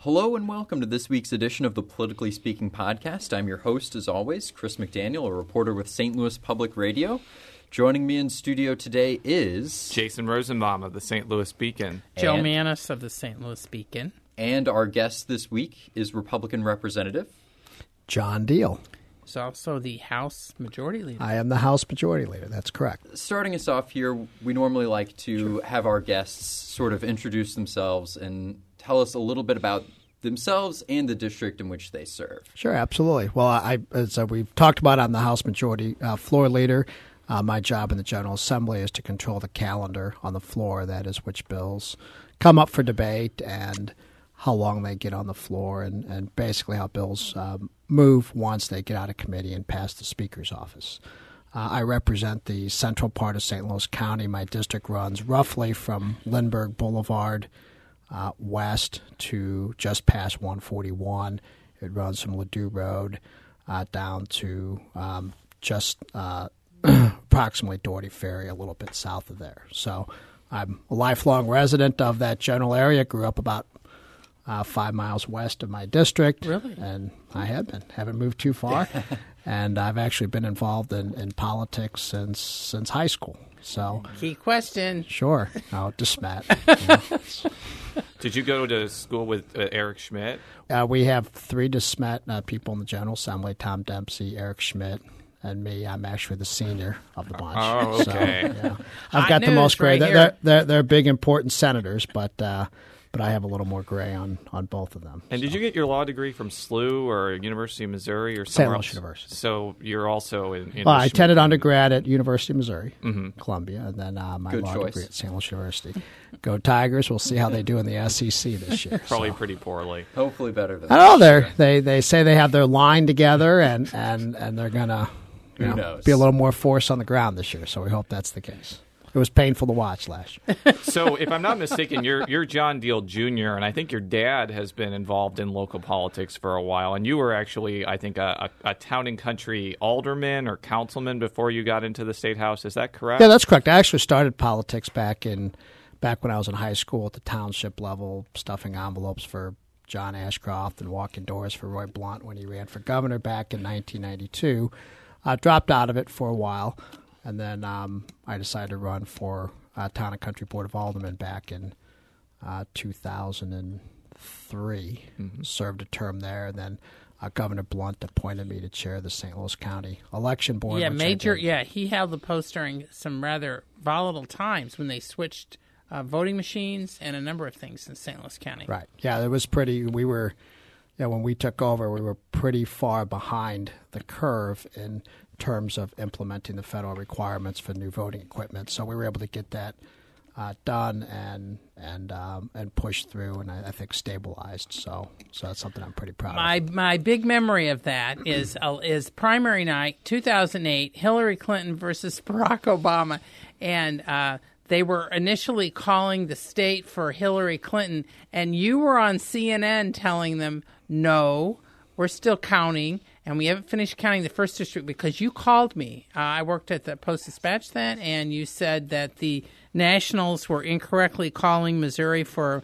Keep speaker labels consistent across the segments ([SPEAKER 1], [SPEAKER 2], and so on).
[SPEAKER 1] Hello and welcome to this week's edition of the Politically Speaking podcast. I'm your host, as always, Chris McDaniel, a reporter with St. Louis Public Radio. Joining me in studio today is
[SPEAKER 2] Jason Rosenbaum of the St. Louis Beacon.
[SPEAKER 3] Jo
[SPEAKER 1] And-
[SPEAKER 3] Mannies of the St. Louis Beacon.
[SPEAKER 1] and our guest this week is Republican Representative.
[SPEAKER 4] John Diehl.
[SPEAKER 3] He's also the House Majority Leader.
[SPEAKER 4] I am the House Majority Leader. That's correct.
[SPEAKER 1] Starting us off here, we normally like to have our guests sort of introduce themselves and tell us a little bit about themselves and the district in which they serve.
[SPEAKER 4] Sure, absolutely. Well, I as uh, we've talked about, I'm the House Majority uh, Floor Leader. Uh, my job in the General Assembly is to control the calendar on the floor. That is, which bills come up for debate and how long they get on the floor, and, and basically how bills um, move once they get out of committee and pass the Speaker's office. Uh, I represent the central part of St. Louis County. My district runs roughly from Lindbergh Boulevard uh, west to just past 141. It runs from Ladue Road uh, down to um, just uh, approximately Dougherty Ferry, a little bit south of there. So I'm a lifelong resident of that general area. Grew up about uh, five miles west of my district.
[SPEAKER 3] Really?
[SPEAKER 4] And I have been. Haven't moved too far. and I've actually been involved in, in politics since since high school. So
[SPEAKER 3] Key question.
[SPEAKER 4] sure, no, just Matt.
[SPEAKER 2] Did you go to school with uh, Eric Schmitt?
[SPEAKER 4] Uh, we have three DeSmet uh, people in the General Assembly: Tom Dempsey, Eric Schmitt, and me. I'm actually the senior of the bunch.
[SPEAKER 2] Oh,
[SPEAKER 4] So,
[SPEAKER 2] okay.
[SPEAKER 4] yeah. I've
[SPEAKER 3] Hot
[SPEAKER 4] got the most gray.
[SPEAKER 3] right
[SPEAKER 4] they're, they're, they're they're big, important senators, but uh, but I have a little more gray on on both of them.
[SPEAKER 2] And did you get your law degree from SLU or University of Missouri or
[SPEAKER 4] St.
[SPEAKER 2] somewhere
[SPEAKER 4] Louis
[SPEAKER 2] else?
[SPEAKER 4] University.
[SPEAKER 2] So you're also in. in
[SPEAKER 4] Well, I attended undergrad at University of Missouri,
[SPEAKER 2] Mm-hmm.
[SPEAKER 4] Columbia, and then uh, my
[SPEAKER 1] Good
[SPEAKER 4] law
[SPEAKER 1] choice.
[SPEAKER 4] degree at St. Louis University. Go Tigers! We'll see how they do in the SEC this year.
[SPEAKER 2] Probably
[SPEAKER 4] so.
[SPEAKER 2] pretty poorly.
[SPEAKER 1] Hopefully, better than
[SPEAKER 4] I don't know. They they they say they have their line together, and and and they're gonna you
[SPEAKER 1] Who
[SPEAKER 4] know,
[SPEAKER 1] knows?
[SPEAKER 4] be a little more force on the ground this year. So we hope that's the case. It was painful to watch last year.
[SPEAKER 2] So if I'm not mistaken, you're you're John Diehl Jr. and I think your dad has been involved in local politics for a while, and you were actually, I think, a, a, a town and country alderman or councilman before you got into the state house. Is that correct?
[SPEAKER 4] Yeah, that's correct. I actually started politics back in back when I was in high school at the township level, stuffing envelopes for John Ashcroft and walking doors for Roy Blunt when he ran for governor back in 1992. I dropped out of it for a while, and then um, I decided to run for uh, Town and Country Board of Aldermen back in uh, 2003. Served a term there, and then uh, Governor Blunt appointed me to chair the St. Louis County Election Board.
[SPEAKER 3] Yeah, major. Yeah, he held the post during some rather volatile times when they switched uh, voting machines and a number of things in St. Louis County.
[SPEAKER 4] Right. Yeah, it was pretty. We were, yeah, when we took over, we were pretty far behind the curve in terms of implementing the federal requirements for new voting equipment. So we were able to get that uh, done and and um, and pushed through, and I, I think stabilized. So so that's something I'm pretty proud
[SPEAKER 3] My
[SPEAKER 4] of.
[SPEAKER 3] my big memory of that is uh, is primary night 2008 Hillary Clinton versus Barack Obama and uh, they were initially calling the state for Hillary Clinton and you were on CNN telling them no we're still counting and we haven't finished counting the first district because you called me uh, I worked at the Post Dispatch then and you said that the Nationals were incorrectly calling Missouri for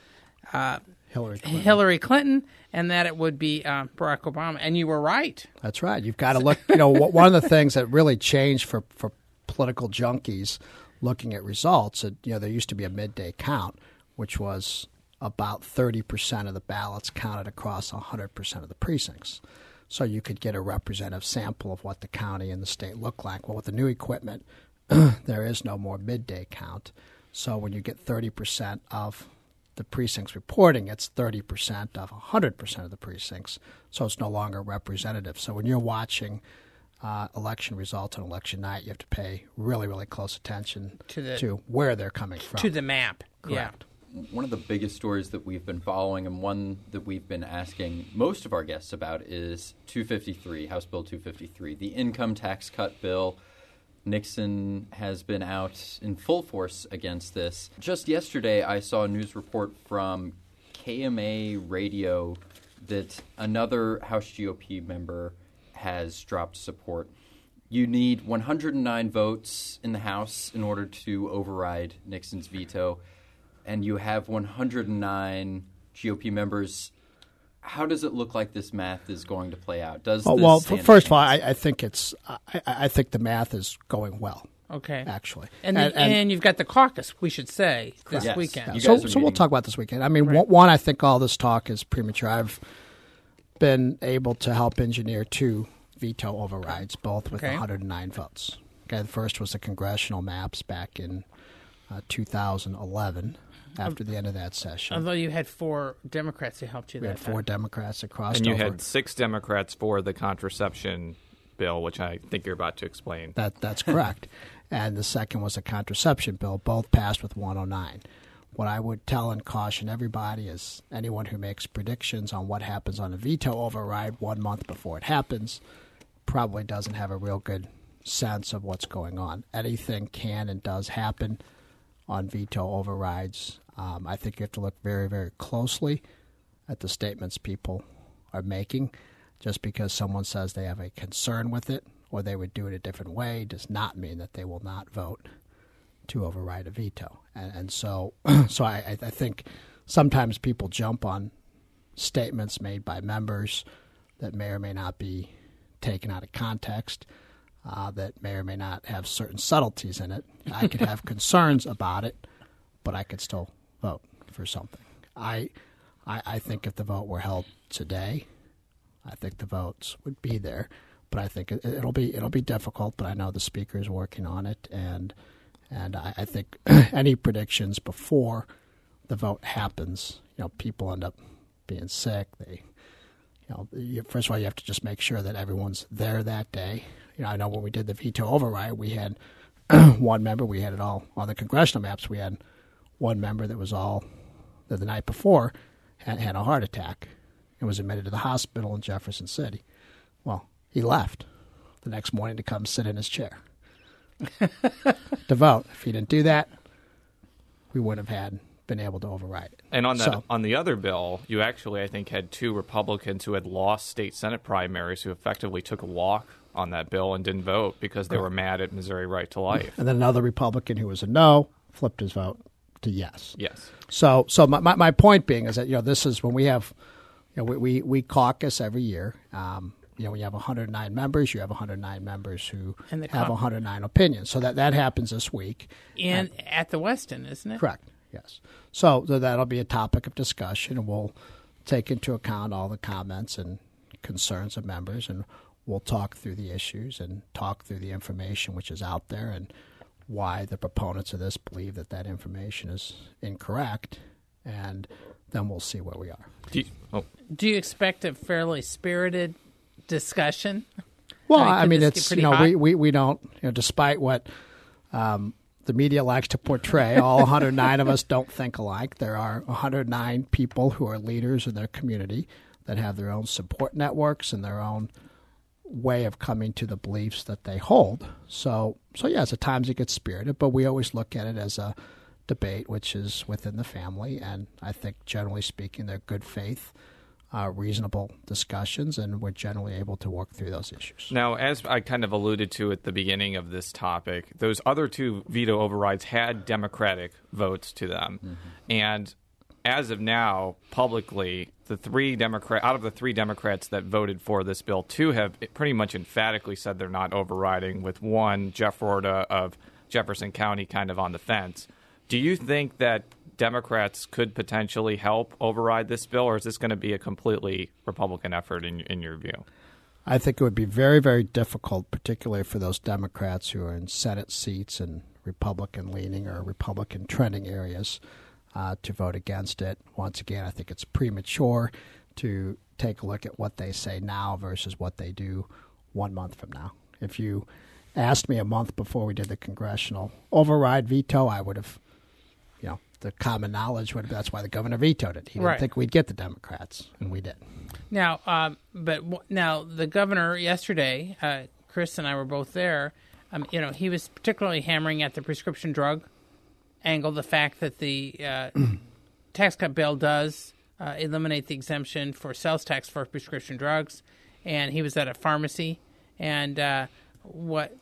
[SPEAKER 4] Hillary Clinton.
[SPEAKER 3] Hillary Clinton and that it would be uh, Barack Obama. And you were right.
[SPEAKER 4] That's right. You've got to look. You know, one of the things that really changed for for political junkies looking at results. It, you know, there used to be a midday count, which was about thirty percent of the ballots counted across hundred percent of the precincts. So you could get a representative sample of what the county and the state look like. Well, with the new equipment, there is no more midday count. So when you get thirty percent of the precincts reporting, it's 30% of 100% of the precincts. So it's no longer representative. So when you're watching uh, election results on election night, you have to pay really, really close attention
[SPEAKER 3] To the-
[SPEAKER 4] where they're coming from.
[SPEAKER 3] To the map.
[SPEAKER 4] Correct.
[SPEAKER 1] One of the biggest stories that we've been following, and one that we've been asking most of our guests about, is 253, House Bill 253, the income tax cut bill. Nixon has been out in full force against this. Just yesterday, I saw a news report from KMA Radio that another House GOP member has dropped support. You need 109 votes in the House in order to override Nixon's veto, and you have 109 GOP members how does it look like this math is going to play out? Does
[SPEAKER 4] Well,
[SPEAKER 1] this
[SPEAKER 4] well first of all, I. I think it's I, I I think the math is going well,
[SPEAKER 3] Okay.
[SPEAKER 4] actually.
[SPEAKER 3] And, the, and, you've got the caucus, we should say, this
[SPEAKER 1] Yes.
[SPEAKER 3] weekend.
[SPEAKER 1] You
[SPEAKER 4] so,
[SPEAKER 1] guys
[SPEAKER 4] so we'll talk about this weekend. I mean, one, one, I think all this talk is premature. I've been able to help engineer two veto overrides, both with
[SPEAKER 3] Okay.
[SPEAKER 4] 109 votes. Okay, the first was the congressional maps back in uh, 2011. After the end of that session,
[SPEAKER 3] Although you had four Democrats who helped you
[SPEAKER 4] we
[SPEAKER 3] that
[SPEAKER 4] had four
[SPEAKER 3] time.
[SPEAKER 4] Democrats that crossed
[SPEAKER 2] And you
[SPEAKER 4] over.
[SPEAKER 2] had six Democrats for the contraception bill, which I think you're about to explain.
[SPEAKER 4] That that's correct. and the second was a contraception bill. Both passed with 109. What I would tell and caution everybody is anyone who makes predictions on what happens on a veto override one month before it happens probably doesn't have a real good sense of what's going on. Anything can and does happen on veto overrides. Um, I think you have to look very, very closely at the statements people are making. Just because someone says they have a concern with it or they would do it a different way does not mean that they will not vote to override a veto. And, and so, so I, I think sometimes people jump on statements made by members that may or may not be taken out of context, uh, that may or may not have certain subtleties in it. I could have concerns about it, but I could still vote for something. I, I, I think if the vote were held today, I think the votes would be there. But I think it, it'll be it'll be difficult. But I know the speaker is working on it, and and I, I think any predictions before the vote happens, you know, people end up being sick. They, you know, first of all, you have to just make sure that everyone's there that day. You know, I know when we did the veto override, we had one member. We had it all on the congressional maps. We had one member that was all that the night before had, had a heart attack and was admitted to the hospital in Jefferson City. Well, he left the next morning to come sit in his chair to vote. If he didn't do that, we wouldn't have had been able to override it.
[SPEAKER 2] And on that,
[SPEAKER 4] So-
[SPEAKER 2] on the other bill, you actually, I think, had two Republicans who had lost state senate primaries who effectively took a walk on that bill and didn't vote because they were mad at Missouri Right to Life.
[SPEAKER 4] And then another Republican who was a no flipped his vote to yes.
[SPEAKER 2] Yes.
[SPEAKER 4] So, so my, my, my point being is that you know this is when we have, you know, we we, we caucus every year. Um, you know, when you have 109 members, you have 109 members who
[SPEAKER 3] And the
[SPEAKER 4] have
[SPEAKER 3] cau-
[SPEAKER 4] 109 opinions. So that that happens this week.
[SPEAKER 3] And at the Weston, isn't it?
[SPEAKER 4] Correct. Yes. So, so that'll be a topic of discussion, and we'll take into account all the comments and concerns of members, and we'll talk through the issues and talk through the information which is out there and why the proponents of this believe that that information is incorrect, and then we'll see where we are.
[SPEAKER 2] Do you, oh,
[SPEAKER 3] Do you expect a fairly spirited discussion?
[SPEAKER 4] Well,
[SPEAKER 3] I mean,
[SPEAKER 4] I mean, it's you know
[SPEAKER 3] hot?
[SPEAKER 4] we, we, we don't you know despite what um, the media likes to portray, all 109 of us don't think alike. There are 109 people who are leaders in their community that have their own support networks and their own way of coming to the beliefs that they hold. So so yes, at times it gets spirited, but we always look at it as a debate which is within the family, and I think generally speaking, they're good faith. Uh, reasonable discussions, and we're generally able to work through those issues.
[SPEAKER 2] Now, as I kind of alluded to at the beginning of this topic, those other two veto overrides had Democratic votes to them. And as of now, publicly, the three Democrat out of the three Democrats that voted for this bill, two have pretty much emphatically said they're not overriding, with one, Jeff Roorda of Jefferson County, kind of on the fence. Do you think that Democrats could potentially help override this bill, or is this going to be a completely Republican effort in, in your view?
[SPEAKER 4] I think it would be very, very difficult, particularly for those Democrats who are in Senate seats and Republican leaning or Republican trending areas, uh, to vote against it. Once again, I think it's premature to take a look at what they say now versus what they do one month from now. If you asked me a month before we did the congressional override veto, I would have, you know, the common knowledge would have, that's why the governor vetoed it. He didn't
[SPEAKER 3] Right.
[SPEAKER 4] think we'd get the Democrats, and we did.
[SPEAKER 3] Now, um, but w- now the governor yesterday, uh, Chris and I were both there. Um, you know, he was particularly hammering at the prescription drug angle, the fact that the uh, tax cut bill does uh, eliminate the exemption for sales tax for prescription drugs, and he was at a pharmacy, and uh, what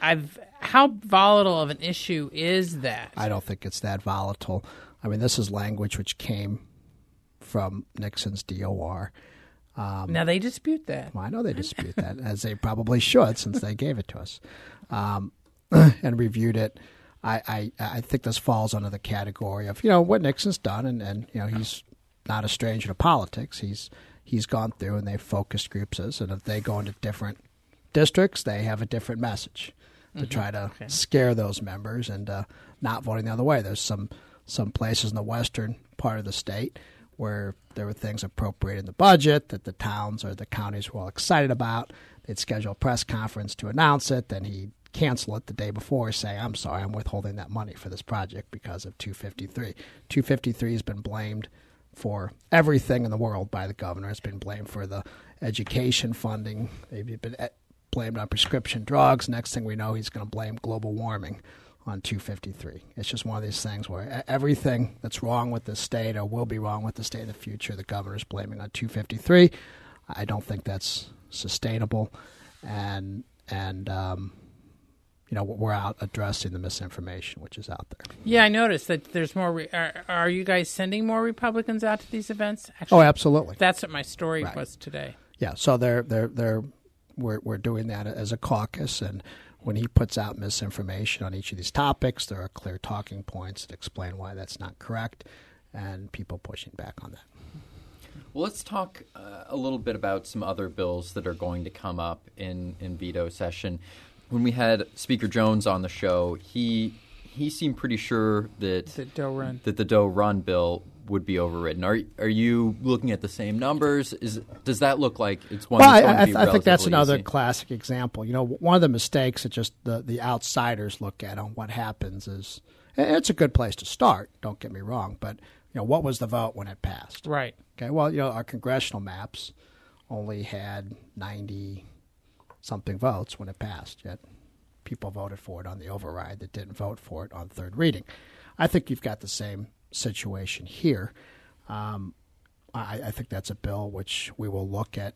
[SPEAKER 3] I've how volatile of an issue is that?
[SPEAKER 4] I don't think it's that volatile. I mean, this is language which came from Nixon's DOR.
[SPEAKER 3] now they dispute that.
[SPEAKER 4] Well, I know they dispute that, as they probably should, since they gave it to us, um, and reviewed it. I, I I think this falls under the category of you know what Nixon's done, and, and you know he's not a stranger to politics. He's he's gone through and they've focused groups, and if they go into different districts, they have a different message to try to scare those members and uh, not voting the other way. There's some some places in the western part of the state where there were things appropriated in the budget that the towns or the counties were all excited about. They'd schedule a press conference to announce it, then he'd cancel it the day before, say, I'm sorry, I'm withholding that money for this project because of 253. 253 has been blamed for everything in the world by the governor. It's been blamed for the education funding. They've been eh, blamed on prescription drugs. Next thing we know, he's going to blame global warming on 253. It's just one of these things where everything that's wrong with the state or will be wrong with the state in the future, the governor's blaming on 253. I don't think that's sustainable, and and um, you know we're out addressing the misinformation which is out there.
[SPEAKER 3] Yeah, I noticed that there's more. Re- are, are you guys sending more Republicans out to these events?
[SPEAKER 4] Oh, absolutely.
[SPEAKER 3] that's what my story
[SPEAKER 4] Right.
[SPEAKER 3] was today.
[SPEAKER 4] Yeah, so they're they're they're we're we're doing that as a caucus, and when he puts out misinformation on each of these topics, there are clear talking points that explain why that's not correct, and people pushing back on that.
[SPEAKER 1] Well, let's talk uh, a little bit about some other bills that are going to come up in, in veto session. When we had Speaker Jones on the show, he he seemed pretty sure that
[SPEAKER 3] The Doe Run.
[SPEAKER 1] that the Doe Run bill would be overridden. Are are you looking at the same numbers? Is does that look like it's one?
[SPEAKER 4] Well,
[SPEAKER 1] that's
[SPEAKER 4] I,
[SPEAKER 1] going
[SPEAKER 4] I,
[SPEAKER 1] to be
[SPEAKER 4] th- I think that's another
[SPEAKER 1] easy?
[SPEAKER 4] classic example. You know, one of the mistakes that just the, the outsiders look at on what happens is it's a good place to start. Don't get me wrong, but you know, what was the vote when it passed?
[SPEAKER 3] Right.
[SPEAKER 4] Okay, well, you know, our congressional maps only had 90 something votes when it passed, yet people voted for it on the override that didn't vote for it on third reading. I think you've got the same situation here. Um, I, I think that's a bill which we will look at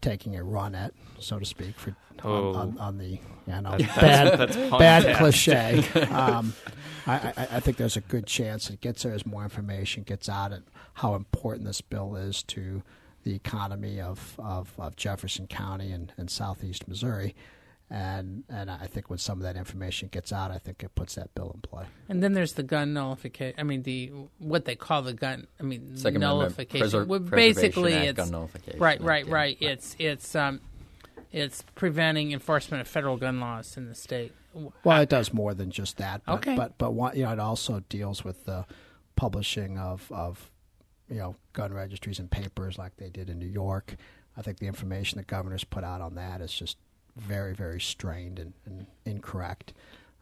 [SPEAKER 4] taking a run at, so to speak, for
[SPEAKER 2] Oh.
[SPEAKER 4] on, on, on the yeah, no,
[SPEAKER 2] That's-
[SPEAKER 4] bad
[SPEAKER 2] that's
[SPEAKER 4] bad cliche. Um, I, I, I think there's a good chance it gets there as more information gets out at how important this bill is to the economy of, of, of Jefferson County and, and southeast Missouri. And and I think when some of that information gets out, I think it puts that bill in play.
[SPEAKER 3] And then there's the gun nullification. I mean, the what they call the gun. I mean,
[SPEAKER 1] Second
[SPEAKER 3] nullification.
[SPEAKER 1] Preser-
[SPEAKER 3] Well, basically,
[SPEAKER 1] Act,
[SPEAKER 3] it's
[SPEAKER 1] gun nullification
[SPEAKER 3] right, right,
[SPEAKER 1] yeah.
[SPEAKER 3] right. It's it's um, it's preventing enforcement of federal gun laws in the state.
[SPEAKER 4] Well, it does more than just that. But,
[SPEAKER 3] Okay.
[SPEAKER 4] But but one, you know, it also deals with the publishing of of you know gun registries and papers like they did in New York. I think the information the governor's put out on that is just very very strained and, and incorrect.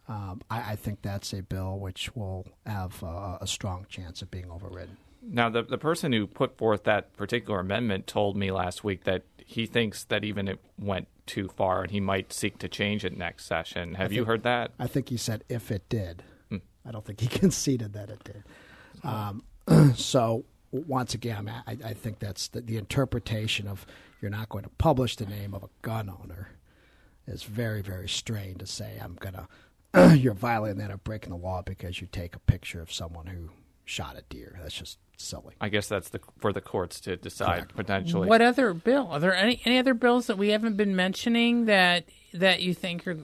[SPEAKER 4] Um, I, I think that's a bill which will have a, a strong chance of being overridden.
[SPEAKER 2] Now, the the person who put forth that particular amendment told me last week that he thinks that even it went too far, and he might seek to change it next session. Have you heard that?
[SPEAKER 4] I think he said if it did.
[SPEAKER 2] Hmm.
[SPEAKER 4] I don't think he conceded that it did. Um, so once again, I, I, I think that's the, the interpretation of you're not going to publish the name of a gun owner is very very strained to say I'm gonna you're violating that or breaking the law because you take a picture of someone who shot a deer. That's just silly.
[SPEAKER 2] I guess that's the for the courts to decide potentially.
[SPEAKER 3] What other bill? Are there any any other bills that we haven't been mentioning that that you think are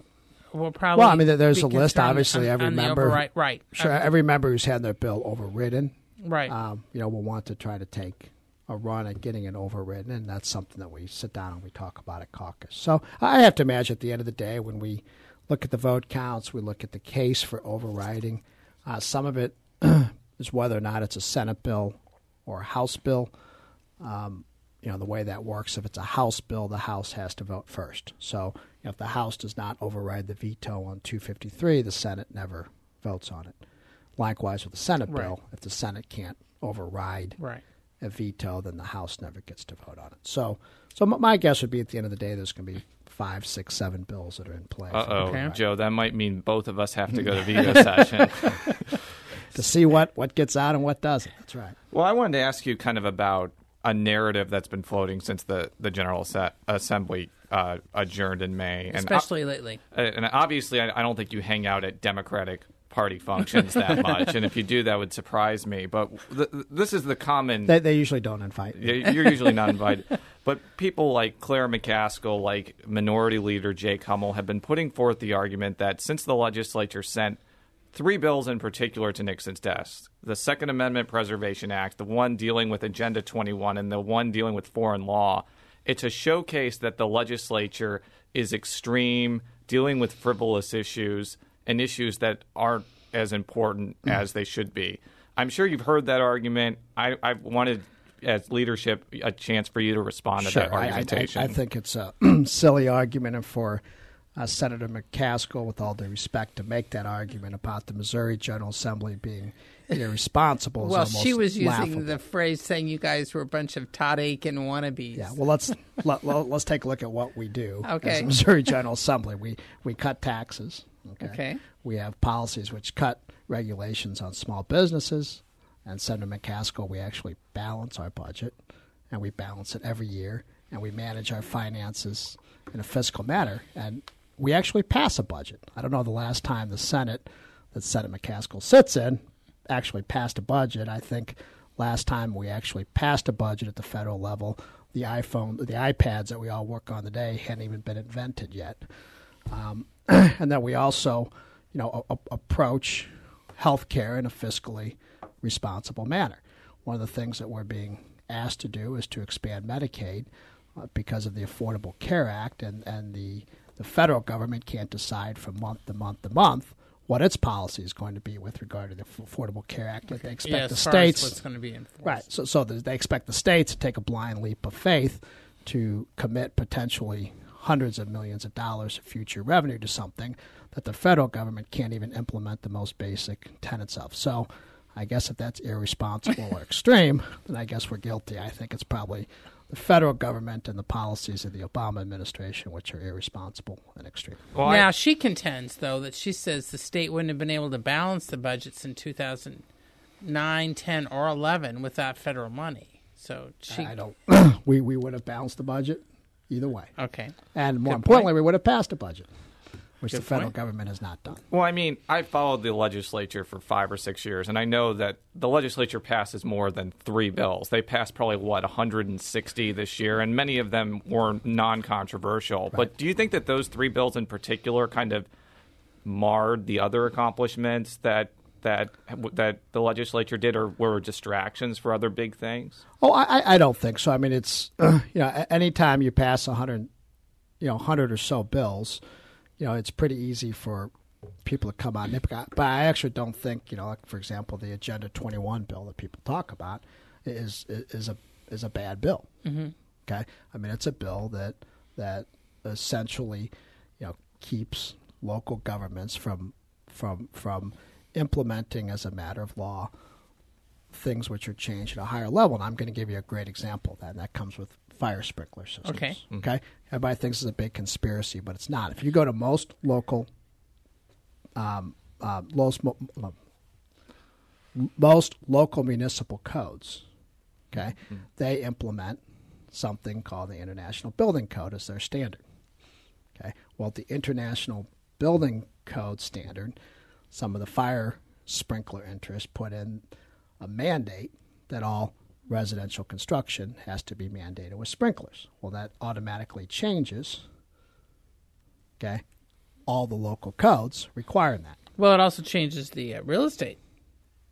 [SPEAKER 3] will probably?
[SPEAKER 4] Well, I mean, there's a list. Obviously,
[SPEAKER 3] on-
[SPEAKER 4] every
[SPEAKER 3] on
[SPEAKER 4] member,
[SPEAKER 3] override- right,
[SPEAKER 4] Sure,
[SPEAKER 3] Okay.
[SPEAKER 4] every member who's had their bill overridden
[SPEAKER 3] right.
[SPEAKER 4] um, you know, will want to try to take a run at getting it overridden, and that's something that we sit down and we talk about at caucus. So I have to imagine at the end of the day, when we look at the vote counts, we look at the case for overriding. Uh, some of it is whether or not it's a Senate bill or a House bill. Um, you know, the way that works, if it's a House bill, the House has to vote first. So if the House does not override the veto on 253, the Senate never votes on it. Likewise with the Senate
[SPEAKER 3] Right.
[SPEAKER 4] bill, if the Senate can't override
[SPEAKER 3] right.
[SPEAKER 4] a veto, then the House never gets to vote on it. So, so my guess would be at the end of the day, there's going to be five, six, seven bills that are in play
[SPEAKER 2] Uh oh,
[SPEAKER 3] Okay.
[SPEAKER 2] Jo, that might mean both of us have to go to veto session.
[SPEAKER 4] to see what what gets out and what doesn't. That's right.
[SPEAKER 2] Well, I wanted to ask you kind of about a narrative that's been floating since the the General Assembly uh, adjourned in May, and
[SPEAKER 3] Especially lately.
[SPEAKER 2] Uh, and obviously, I, I don't think you hang out at Democratic party functions that much, and if you do, that would surprise me. But th- this is the common.
[SPEAKER 4] They, they usually don't invite. me.
[SPEAKER 2] You're usually not invited. But people like Claire McCaskill, like Minority Leader Jake Hummel, have been putting forth the argument that since the legislature sent three bills in particular to Nixon's desk the Second Amendment Preservation Act, the one dealing with Agenda 21, and the one dealing with foreign law, it's a showcase that the legislature is extreme, dealing with frivolous issues and issues that aren't as important as they should be. I'm sure you've heard that argument. I, I wanted, as leadership, a chance for you to respond to
[SPEAKER 4] Sure,
[SPEAKER 2] that
[SPEAKER 4] I, I,
[SPEAKER 2] argumentation.
[SPEAKER 4] I think it's a silly argument, and for uh, Senator McCaskill, with all due respect, to make that argument about the Missouri General Assembly being irresponsible. is
[SPEAKER 3] Well,
[SPEAKER 4] almost
[SPEAKER 3] she was using the phrase saying you guys were a bunch of Todd Akin wannabes.
[SPEAKER 4] Yeah, well, let's let, let, us take a look at what we do. As
[SPEAKER 3] Okay.
[SPEAKER 4] the Missouri General Assembly, we we cut taxes. Okay.
[SPEAKER 3] Okay.
[SPEAKER 4] We have policies which cut regulations on small businesses, and Senator McCaskill, we actually balance our budget, and we balance it every year, and we manage our finances in a fiscal manner, and we actually pass a budget. I don't know the last time the Senate that Senator McCaskill sits in actually passed a budget. I think last time we actually passed a budget at the federal level, the iPhone, the iPads that we all work on today hadn't even been invented yet. Um, and that we also, you know, a, a- approach healthcare in a fiscally responsible manner. One of the things that we're being asked to do is to expand Medicaid uh, because of the Affordable Care Act, and, and the, the federal government can't decide from month to month to month what its policy is going to be with regard to the Affordable Care Act. Like they expect
[SPEAKER 3] Yeah,
[SPEAKER 4] the
[SPEAKER 3] as far as
[SPEAKER 4] states
[SPEAKER 3] what's going to be enforced.
[SPEAKER 4] Right. So, so they expect the states to take a blind leap of faith to commit potentially hundreds of millions of dollars of future revenue to something that the federal government can't even implement the most basic tenets of. So, I guess if that's irresponsible or extreme, then I guess we're guilty. I think it's probably the federal government and the policies of the Obama administration which are irresponsible and extreme.
[SPEAKER 2] Well, I-
[SPEAKER 3] now she contends, though, that she says the state wouldn't have been able to balance the budgets in 2009, 10, or 11 without federal money. So she,
[SPEAKER 4] I don't. we we would have balanced the budget either way,
[SPEAKER 3] okay,
[SPEAKER 4] and more
[SPEAKER 3] Good
[SPEAKER 4] importantly,
[SPEAKER 3] point.
[SPEAKER 4] we would have passed a budget, which
[SPEAKER 3] Good
[SPEAKER 4] the federal
[SPEAKER 3] point.
[SPEAKER 4] government has not done.
[SPEAKER 2] Well, I mean, I followed the legislature for five or six years, and I know that the legislature passes more than three bills. They passed probably, what, 160 this year, and many of them were non controversial. But do you think that those three bills in particular kind of marred the other accomplishments that. That that the legislature did, or were distractions for other big things.
[SPEAKER 4] Oh, I, I- I don't think so. I mean, it's you know, anytime you pass a hundred, you know, hundred or so bills, you know, it's pretty easy for people to come on nitpick. But I actually don't think, you know, like for example, the Agenda Twenty One bill that people talk about is is a is a bad bill. Mm-hmm. Okay, I mean, it's a bill that that essentially, you know, keeps local governments from from from implementing as a matter of law things which are changed at a higher level. And I'm going to give you a great example of that, and that comes with fire sprinkler systems.
[SPEAKER 3] Okay.
[SPEAKER 4] Okay. Everybody thinks it's a big conspiracy, but it's not. If you go to most local, um, uh, most, mo- mo- most local municipal codes, okay, they implement something called the International Building Code as their standard. Okay. Well, the International Building Code standard, some of the fire sprinkler interests put in a mandate that all residential construction has to be mandated with sprinklers. Well, that automatically changes. Okay. All the local codes requiring that.
[SPEAKER 3] well, it also changes the uh, real estate.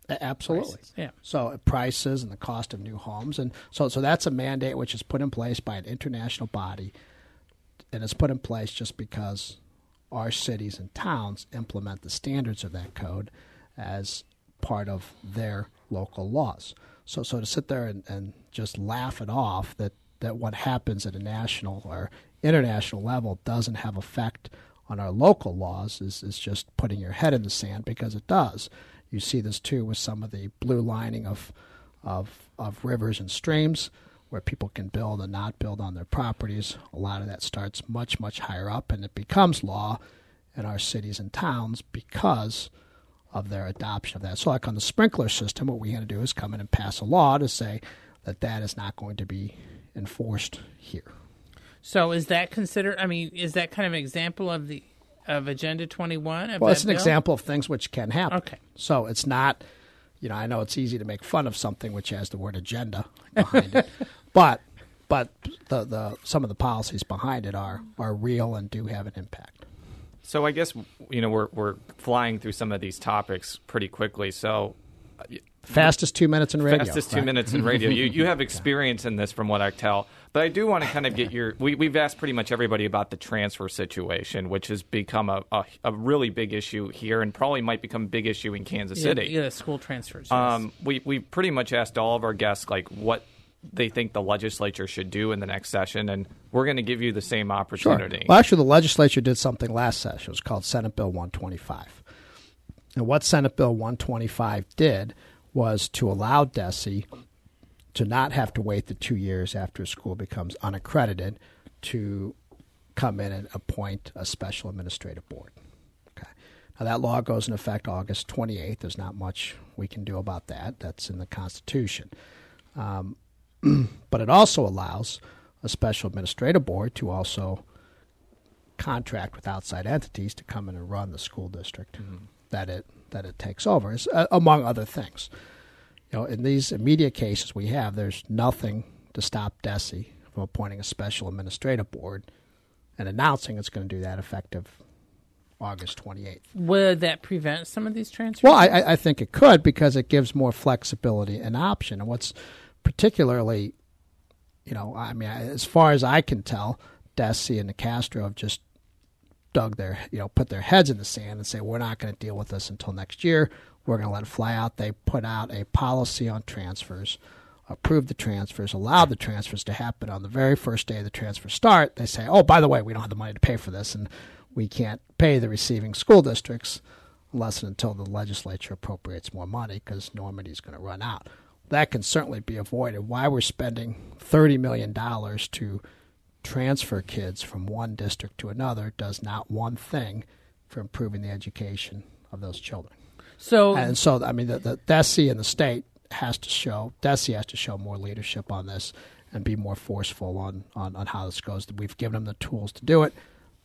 [SPEAKER 4] Absolutely.
[SPEAKER 3] Prices, yeah.
[SPEAKER 4] So uh, prices and the cost of new homes, and so so that's a mandate which is put in place by an international body, and it's put in place just because our cities and towns implement the standards of that code as part of their local laws. So so to sit there and, and just laugh it off that that what happens at a national or international level doesn't have effect on our local laws is, is just putting your head in the sand because it does. You see this too with some of the blue lining of of of rivers and streams where people can build and not build on their properties. A lot of that starts much, much higher up and it becomes law in our cities and towns because of their adoption of that. So like on the sprinkler system, what we had to do is come in and pass a law to say that that is not going to be enforced here.
[SPEAKER 3] So is that considered? I mean, is that kind of an example of the of Agenda 21? Of
[SPEAKER 4] Well, it's an
[SPEAKER 3] bill?
[SPEAKER 4] example of things which can happen.
[SPEAKER 3] Okay.
[SPEAKER 4] So it's not, you know, I know it's easy to make fun of something which has the word agenda behind it, but but the, the some of the policies behind it are are real and do have an impact.
[SPEAKER 2] So I guess you know we're we're flying through some of these topics pretty quickly. So
[SPEAKER 4] Fastest two minutes in radio.
[SPEAKER 2] fastest two minutes in radio. You you have experience in this, from what I tell. But I do want to kind of get your. We, we've asked pretty much everybody about the transfer situation, which has become a, a, a really big issue here, and probably might become a big issue in Kansas
[SPEAKER 3] Yeah,
[SPEAKER 2] City.
[SPEAKER 3] Yeah, school transfers. yes.
[SPEAKER 2] Um, we we pretty much asked all of our guests like what they think the legislature should do in the next session, and we're going to give you the same
[SPEAKER 4] Sure.
[SPEAKER 2] opportunity.
[SPEAKER 4] Well, actually, the legislature did something last session. It was called Senate Bill 125. And what Senate Bill 125 did was to allow DESE to not have to wait the two years after a school becomes unaccredited to come in and appoint a special administrative board. Okay. Now, that law goes in effect August 28th. There's not much we can do about that. That's in the Constitution. Um, but it also allows a special administrative board to also contract with outside entities to come in and run the school district that it that it takes over, is, uh, among other things. You know, in these immediate cases we have, there's nothing to stop DESE from appointing a special administrative board and announcing it's going to do that effective August 28th.
[SPEAKER 3] Would that prevent some of these transfers?
[SPEAKER 4] Well, I, I- I think it could because it gives more flexibility and option. And what's particularly, you know, I mean, as far as I can tell, DESE and the Castro have just dug their, you know, put their heads in the sand and say, we're not going to deal with this until next year. We're going to let it fly out. They put out a policy on transfers, approved the transfers, allowed the transfers to happen on the very first day the transfers start. They say, oh, by the way, we don't have the money to pay for this, and we can't pay the receiving school districts unless and until the legislature appropriates more money because Normandy's going to run out. That can certainly be avoided. Why we're spending $30 million to transfer kids from one district to another does not one thing for improving the education of those children.
[SPEAKER 3] so
[SPEAKER 4] And so, I mean, the, the DESE and the state has to show, DESE has to show more leadership on this and be more forceful on, on, on how this goes. We've given them the tools to do it.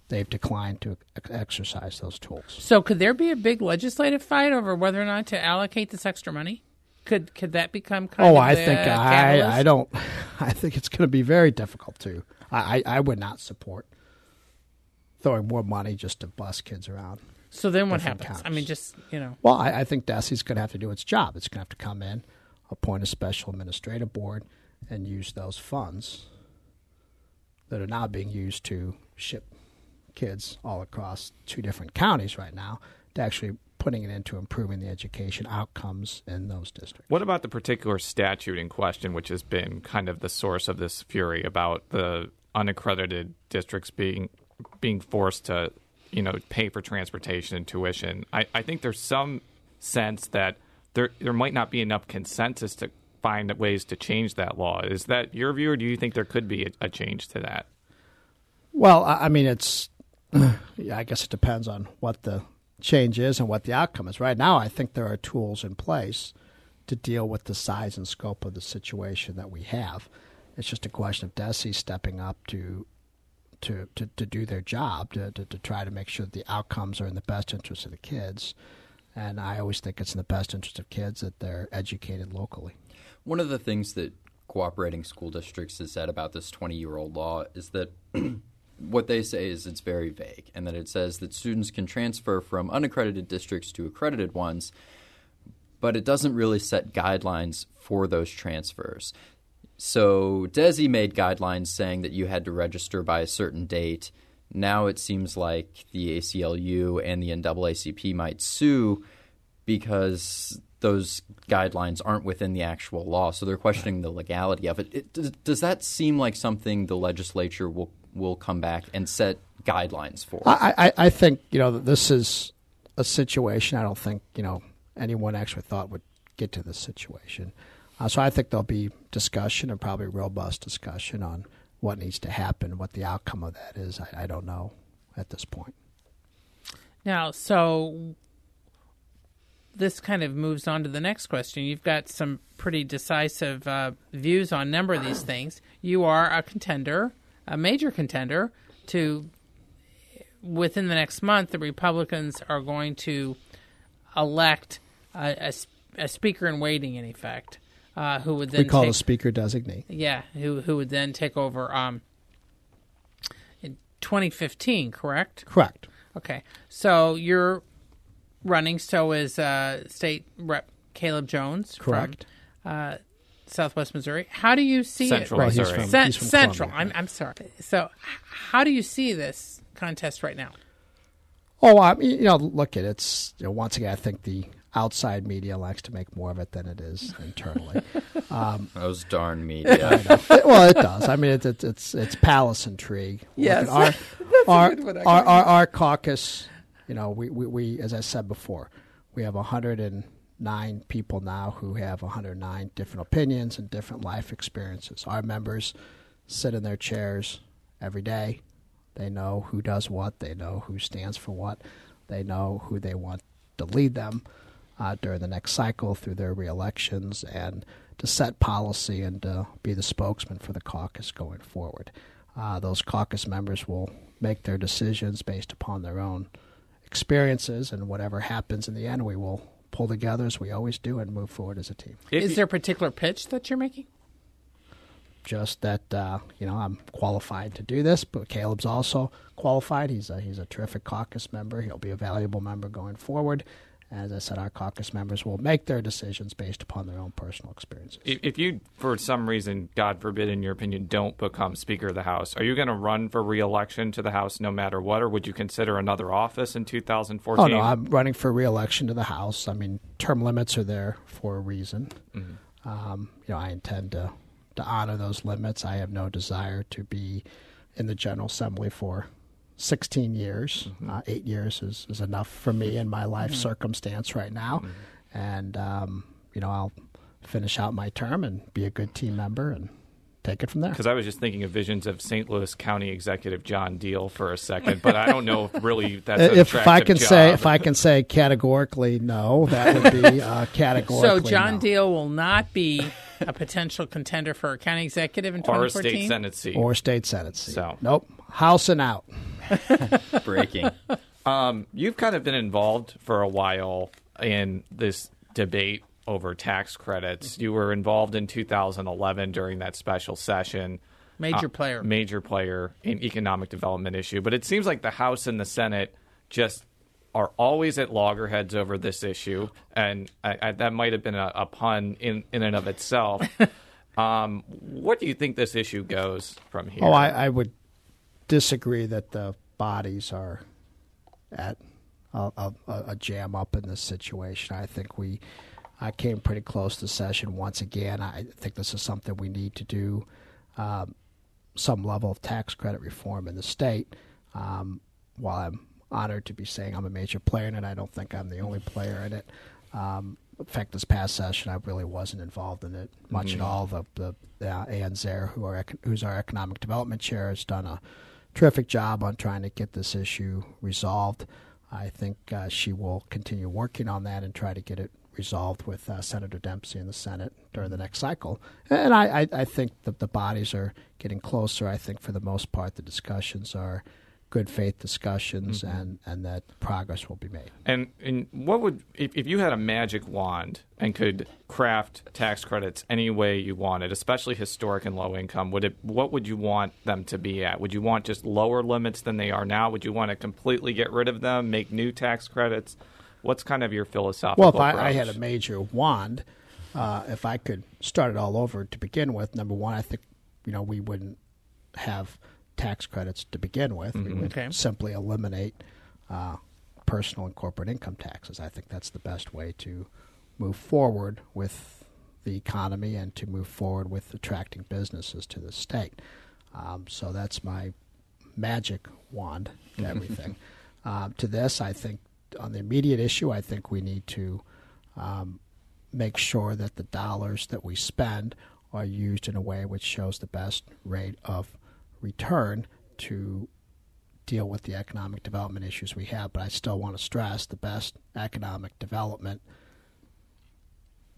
[SPEAKER 4] They've declined to exercise those tools.
[SPEAKER 3] So could there be a big legislative fight over whether or not to allocate this extra money? Could could that become kind
[SPEAKER 4] Oh,
[SPEAKER 3] of
[SPEAKER 4] I think I,
[SPEAKER 3] catalyst?
[SPEAKER 4] I don't. I think it's going to be very difficult to. I, I, I would not support throwing more money just to bus kids around.
[SPEAKER 3] So then what happens? I mean, just you know,
[SPEAKER 4] Well, I, I think DESE's going to have to do its job. It's going to have to come in, appoint a special administrative board, and use those funds that are now being used to ship kids all across two different counties right now to actually putting it into improving the education outcomes in those districts.
[SPEAKER 2] What about the particular statute in question, which has been kind of the source of this fury about the unaccredited districts being being forced to, you know, pay for transportation and tuition? I, I think there's some sense that there there might not be enough consensus to find ways to change that law. Is that your view, or do you think there could be a, a change to that?
[SPEAKER 4] Well, I I mean, it's. Yeah, I guess it depends on what the change is and what the outcome is. Right now, I think there are tools in place to deal with the size and scope of the situation that we have. It's just a question of DESE stepping up to to, to, to do their job to, to, to try to make sure the outcomes are in the best interest of the kids. And I always think it's in the best interest of kids that they're educated locally.
[SPEAKER 1] One of the things that cooperating school districts has said about this 20 year old law is that what they say is it's very vague and that it says that students can transfer from unaccredited districts to accredited ones, but it doesn't really set guidelines for those transfers. So DESE made guidelines saying that you had to register by a certain date. Now it seems like the ACLU and the NAACP might sue because those guidelines aren't within the actual law. So they're questioning the legality of it. it does, does that seem like something the legislature will will come back and set guidelines for?
[SPEAKER 4] I, I, I think you know this is a situation I don't think you know anyone actually thought would get to this situation. Uh, so I think there'll be discussion and probably robust discussion on what needs to happen, what the outcome of that is. I, I don't know at this point.
[SPEAKER 3] Now, so this kind of moves on to the next question. You've got some pretty decisive uh, views on a number of these things. You are a contender, a major contender, to within the next month, the Republicans are going to elect a a speaker in waiting, in effect, uh, who would then
[SPEAKER 4] We call
[SPEAKER 3] take,
[SPEAKER 4] the speaker designate.
[SPEAKER 3] yeah, who who would then take over um, in 2015, correct?
[SPEAKER 4] Correct.
[SPEAKER 3] Okay, so you're running. So is uh, State Rep Caleb Jones
[SPEAKER 4] Correct.
[SPEAKER 3] from uh, Southwest Missouri. How do you see
[SPEAKER 2] Central
[SPEAKER 3] it?
[SPEAKER 4] Right, he's
[SPEAKER 2] Missouri.
[SPEAKER 4] from-
[SPEAKER 3] Cent-
[SPEAKER 4] he's from
[SPEAKER 3] Central. I'm I'm sorry. So, how do you see this contest right now?
[SPEAKER 4] Oh, I mean, you know, look at it. it's you know, once again, I think the outside media likes to make more of it than it is internally.
[SPEAKER 1] Um, Those darn media.
[SPEAKER 4] It- well, it does. I mean, it's it's it's, it's palace intrigue. Look
[SPEAKER 3] Yes.
[SPEAKER 4] our our,
[SPEAKER 3] one,
[SPEAKER 4] our, our our caucus. You know, we, we, we as I said before, we have 109 people now who have 109 different opinions and different life experiences. Our members sit in their chairs every day. They know who does what. They know who stands for what. They know who they want to lead them uh, during the next cycle through their reelections and to set policy and to be the spokesman for the caucus going forward. Uh, those caucus members will make their decisions based upon their own experiences, and whatever happens in the end, we will pull together as we always do and move forward as a team.
[SPEAKER 2] If
[SPEAKER 3] Is there a particular pitch that you're making?
[SPEAKER 4] just that uh, you know I'm qualified to do this, but Caleb's also qualified. He's a he's a terrific caucus member. He'll be a valuable member going forward. As I said, our caucus members will make their decisions based upon their own personal experiences.
[SPEAKER 2] If you, for some reason, God forbid, in your opinion, don't become Speaker of the House, are you going to run for reelection to the House no matter what, or would you consider another office in 2014?
[SPEAKER 4] Oh no, I'm running for reelection to the House. I mean, term limits are there for a reason. Um, you know, I intend to to honor those limits. I have no desire to be in the General Assembly for 16 years. Uh, eight years is, is enough for me in my life circumstance right now, and um, you know, I'll finish out my term and be a good team member and take it from there.
[SPEAKER 2] Because I was just thinking of visions of St. Louis County Executive John Diehl for a second, but I don't know if really that's
[SPEAKER 4] If, if I
[SPEAKER 2] attractive
[SPEAKER 4] can say if I can say categorically no, that would be uh, categorically
[SPEAKER 3] So John
[SPEAKER 4] no.
[SPEAKER 3] Diehl will not be a potential contender for a county executive in
[SPEAKER 2] or a
[SPEAKER 3] 2014.
[SPEAKER 2] state senate seat.
[SPEAKER 4] or state senate seat.
[SPEAKER 2] So.
[SPEAKER 4] nope, house and out.
[SPEAKER 1] Breaking.
[SPEAKER 2] Um, you've kind of been involved for a while in this debate over tax credits. You were involved in 2011 during that special session.
[SPEAKER 3] Major
[SPEAKER 2] Uh,
[SPEAKER 3] player.
[SPEAKER 2] Major player in economic development issue. But it seems like the House and the Senate just are always at loggerheads over this issue. And I, I, that might have been a, a pun in, in and of itself. um, what do you think this issue goes from here?
[SPEAKER 4] Oh, I, I would disagree that the bodies are at a, a, a jam up in this situation. I think we I came pretty close to session once again. I think this is something we need to do. Um, some level of tax credit reform in the state. Um, while I'm honored to be saying I'm a major player in it, I don't think I'm the only player in it. Um, in fact, this past session, I really wasn't involved in it much at all. The, the, the uh, Anne Zerr, who are, who's our economic development chair, has done a terrific job on trying to get this issue resolved. I think uh, she will continue working on that and try to get it resolved with uh, Senator Dempsey in the Senate during the next cycle. And I, I, I think that the bodies are getting closer. I think for the most part, the discussions are good faith discussions and, and that progress will be made.
[SPEAKER 2] And and what would if, if you had a magic wand and could craft tax credits any way you wanted, especially historic and low income, would it what would you want them to be at? Would you want just lower limits than they are now? Would you want to completely get rid of them, make new tax credits? What's kind of your philosophical
[SPEAKER 4] Well, if I. I had a major wand, uh, if I could start it all over to begin with, number one, I think you know we wouldn't have tax credits to begin with. We would
[SPEAKER 3] Okay.
[SPEAKER 4] simply eliminate uh, personal and corporate income taxes. I think that's the best way to move forward with the economy and to move forward with attracting businesses to the state. Um, so that's my magic wand to everything. um, to this, I think on the immediate issue, I think we need to um, make sure that the dollars that we spend are used in a way which shows the best rate of return to deal with the economic development issues we have. But I still want to stress the best economic development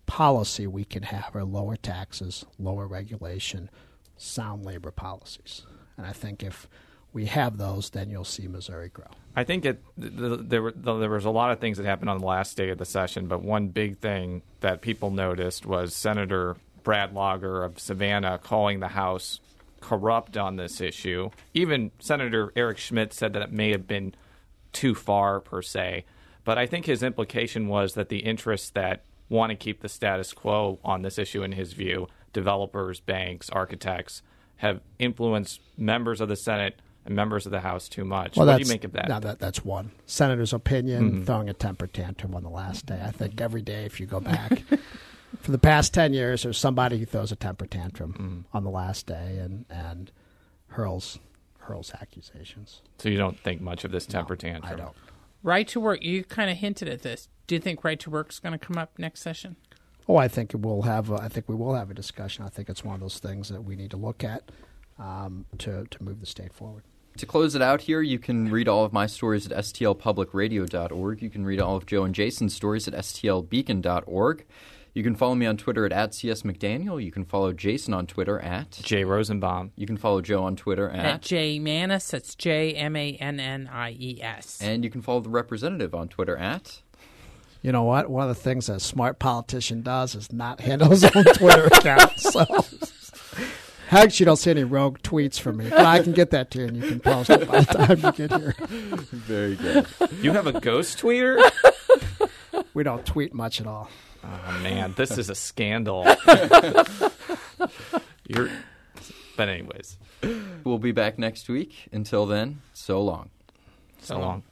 [SPEAKER 4] policy we can have are lower taxes, lower regulation, sound labor policies. And I think if we have those, then you'll see Missouri grow.
[SPEAKER 2] I think it, the, there, the, there was a lot of things that happened on the last day of the session, but one big thing that people noticed was Senator Brad Lager of Savannah calling the House corrupt on this issue. Even Senator Eric Schmitt said that it may have been too far, per se. But I think his implication was that the interests that want to keep the status quo on this issue, in his view, developers, banks, architects, have influenced members of the Senate and members of the House too much.
[SPEAKER 4] Well,
[SPEAKER 2] what do you make of that?
[SPEAKER 4] Now that that's one senator's opinion.
[SPEAKER 2] Mm-hmm.
[SPEAKER 4] Throwing a temper tantrum on the last day. I think every day, if you go back for the past ten years, there's somebody who throws a temper tantrum
[SPEAKER 2] Mm-hmm.
[SPEAKER 4] on the last day and and hurls hurls accusations.
[SPEAKER 2] So you don't think much of this temper tantrum?
[SPEAKER 4] I don't.
[SPEAKER 3] Right to work. You kind of hinted at this. Do you think right to work is going to come up next session?
[SPEAKER 4] Oh, I think we'll have. A, I think we will have a discussion. I think it's one of those things that we need to look at um, to to move the state forward.
[SPEAKER 1] To close it out here, you can read all of my stories at stlpublicradio.org. You can read all of Jo and Jason's stories at stlbeacon.org. You can follow me on Twitter at, at csmcdaniel. You can follow Jason on Twitter at.
[SPEAKER 2] Jay Rosenbaum.
[SPEAKER 1] You can follow Jo on Twitter
[SPEAKER 3] At
[SPEAKER 1] at.
[SPEAKER 3] J Mannies, that's J M A N N I E S.
[SPEAKER 1] and you can follow the representative on Twitter at.
[SPEAKER 4] You know what? One of the things a smart politician does is not handle his own Twitter account. So, actually, you don't see any rogue tweets from me, but I can get that to you, and you can post it by the time you get here.
[SPEAKER 1] Very good.
[SPEAKER 2] You have a ghost tweeter?
[SPEAKER 4] We don't tweet much at all.
[SPEAKER 2] Oh man, this is a scandal. You're, but anyways,
[SPEAKER 1] we'll be back next week. Until then, so long.
[SPEAKER 2] so long.